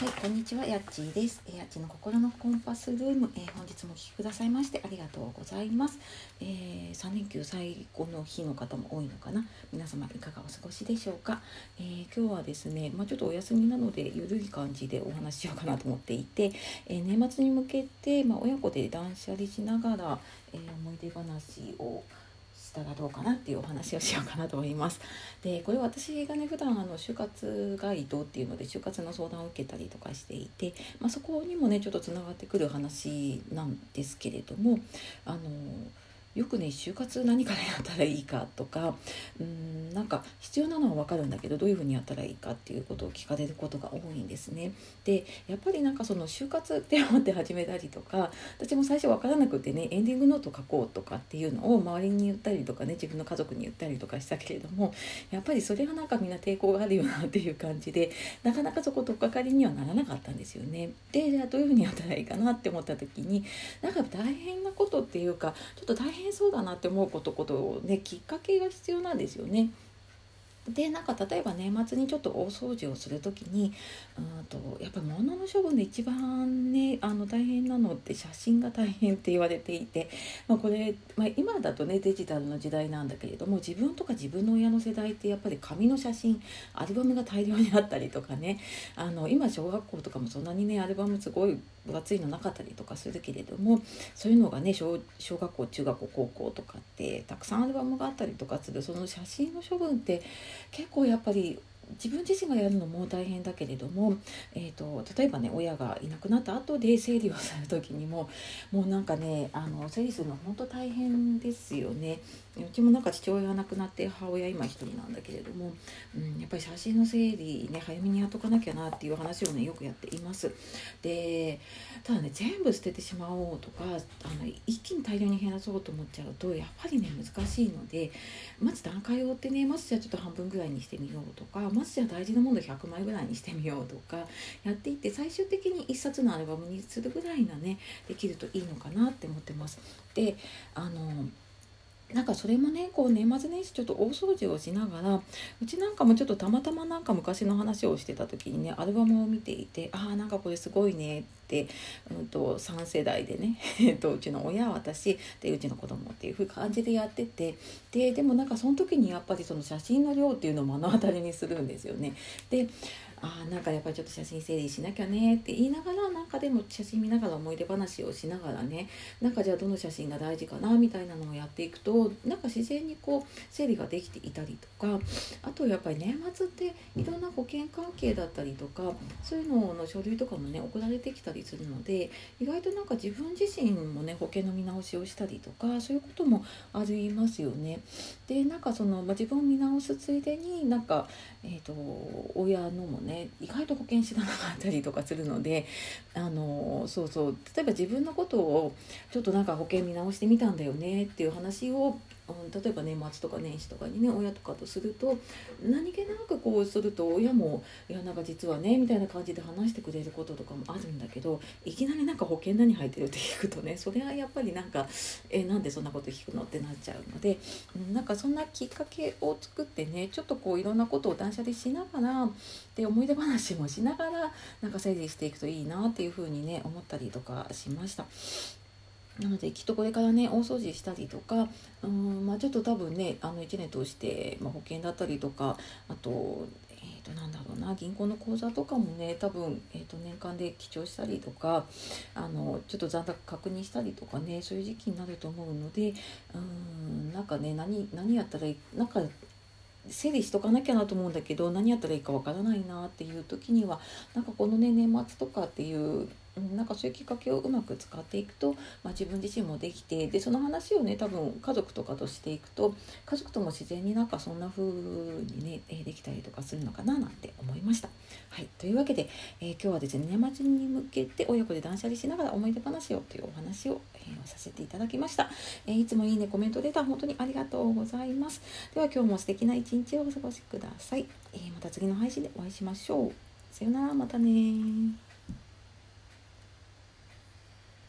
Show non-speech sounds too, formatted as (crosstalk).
はい、こんにちは、やっちーです。やっちの心のコンパスルーム、えー、本日もお聴きくださいましてありがとうございます。えー、3連休最後の日の方も多いのかな。皆様いかがお過ごしでしょうか。えー、今日はですね、まあ、ちょっとお休みなのでゆるい感じでお話ししようかなと思っていて、え年末に向けて、まあ、親子で断捨離しながら、え思い出話をしたらどうかなっていうお話をしようかなと思います。でこれ私がね普段あの就活ガイドっていうので就活の相談を受けたりとかしていて、まあ、そこにもねちょっとつながってくる話なんですけれどもあのよくね就活何からやったらいいかとかうんなんか必要なのは分かるんだけどどういうふうにやったらいいかっていうことを聞かれることが多いんですね。でやっぱりなんかその就活って思って始めたりとか私も最初分からなくてねエンディングノート書こうとかっていうのを周りに言ったりとかね自分の家族に言ったりとかしたけれどもやっぱりそれはなんかみんな抵抗があるよなっていう感じでなかなかそこ取っかかりにはならなかったんですよね。でじゃあどういうふうにやったらいいかなって思った時になんか大変なことっていうかちょっと大変そうだなって思うことことねきっかけが必要なんですよね。でなんか例えば年末にちょっと大掃除をする時にうんとやっぱり物の処分で一番ねあの大変なのって写真が大変って言われていて、まあ、これ、まあ、今だとねデジタルの時代なんだけれども自分とか自分の親の世代ってやっぱり紙の写真アルバムが大量にあったりとかねあの今小学校とかもそんなにねアルバムすごい分厚いのなかったりとかするけれどもそういうのがね小小学校中学校高校とかってたくさんアルバムがあったりとかする。その写真の処分って結構やっぱり自分自身がやるのも大変だけれども、えーと、例えばね親がいなくなった後で整理をする時にももうなんかねあの整理するの本当大変ですよね。うちもなんか父親が亡くなって母親今一人なんだけれども、うん、やっぱり写真の整理ね早めにやっとかなきゃなっていう話をねよくやっています。でただね全部捨ててしまおうとかあの一気に大量に減らそうと思っちゃうとやっぱりね難しいのでまず段階を追ってねまずじゃあちょっと半分ぐらいにしてみようとかまずじゃあ大事なもの100枚ぐらいにしてみようとかやっていって最終的に1冊のアルバムにするぐらいなねできるといいのかなって思ってます。であのなんかそれもねこう年末年始ちょっと大掃除をしながらうちなんかもちょっとたまたまなんか昔の話をしてた時にねアルバムを見ていてああなんかこれすごいねって、うんと、3世代でね (laughs) とうちの親私でうちの子供っていう感じでやっててででもなんかその時にやっぱりその写真の量っていうのを目の当たりにするんですよね。であなんかやっぱりちょっと写真整理しなきゃねって言いながらなんかでも写真見ながら思い出話をしながらねなんかじゃあどの写真が大事かなみたいなのをやっていくとなんか自然にこう整理ができていたりとかあとやっぱり年末っていろんな保険関係だったりとかそういうのの書類とかもね送られてきたりするので意外となんか自分自身もね保険の見直しをしたりとかそういうこともありますよね。でなんかその、まあ、自分を見直すついでになんか、えーと親のもねね意外と保険知らなかったりとかするのであのそうそう例えば自分のことをちょっとなんか保険見直してみたんだよねっていう話を例えば年末とか年始とかにね親とかとすると何気なくこうすると親も「いやなんか実はね」みたいな感じで話してくれることとかもあるんだけどいきなりなんか保険何入ってるって聞くとね (laughs) それはやっぱりなんか「えなんでそんなこと聞くの?」ってなっちゃうのでなんかそんなきっかけを作ってねちょっとこういろんなことを断捨離しながらで思い出話もしながらなんか整理していくといいなっていうふうにね思ったりとかしました。なのできっとこれからね大掃除したりとかうんまあちょっと多分ねあの1年通して、まあ、保険だったりとかあとえー、となんだろうな銀行の口座とかもね多分、えー、と年間で記帳したりとかあのちょっと残高確認したりとかねそういう時期になると思うのでうんなんかね何何やったらいいなんか整理しとかなきゃなと思うんだけど何やったらいいかわからないなっていう時にはなんかこのね年末とかっていうなんかそういうきっかけをうまく使っていくと、まあ、自分自身もできてでその話をね多分家族とかとしていくと家族とも自然になんかそんな風にね、えできたりとかするのかななんて思いました。はい、というわけで、えー、今日はですね年末に向けて親子で断捨離しながら思い出話をというお話を、えー、させていただきました、えー、いつもいいねコメントレター本当にありがとうございます。では今日も素敵な一日をお過ごしください。えまた次の配信でお会いしましょう。さよならまたね